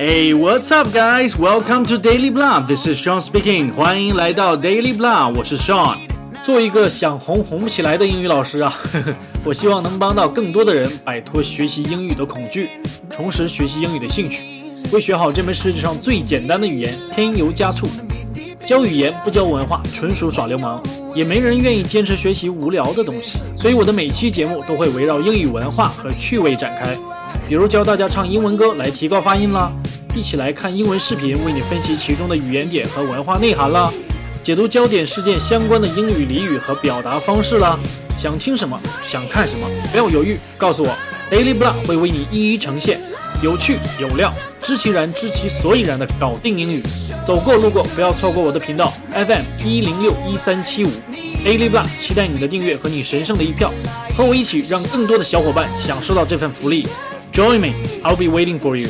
Hey, what's up, guys? Welcome to Daily Blah. This is Sean speaking. 欢迎来到 Daily Blah，我是 Sean。做一个想红红不起来的英语老师啊，我希望能帮到更多的人摆脱学习英语的恐惧，重拾学习英语的兴趣，为学好这门世界上最简单的语言添油加醋。教语言不教文化，纯属耍流氓。也没人愿意坚持学习无聊的东西，所以我的每期节目都会围绕英语文化和趣味展开。比如教大家唱英文歌来提高发音啦，一起来看英文视频为你分析其中的语言点和文化内涵啦，解读焦点事件相关的英语俚语和表达方式啦。想听什么，想看什么，不要犹豫，告诉我，Daily Blah 会为你一一呈现，有趣有料，知其然知其所以然的搞定英语。走过路过不要错过我的频道 FM 一零六一三七五 Daily Blah，期待你的订阅和你神圣的一票，和我一起让更多的小伙伴享受到这份福利。Join me, I'll be waiting for you.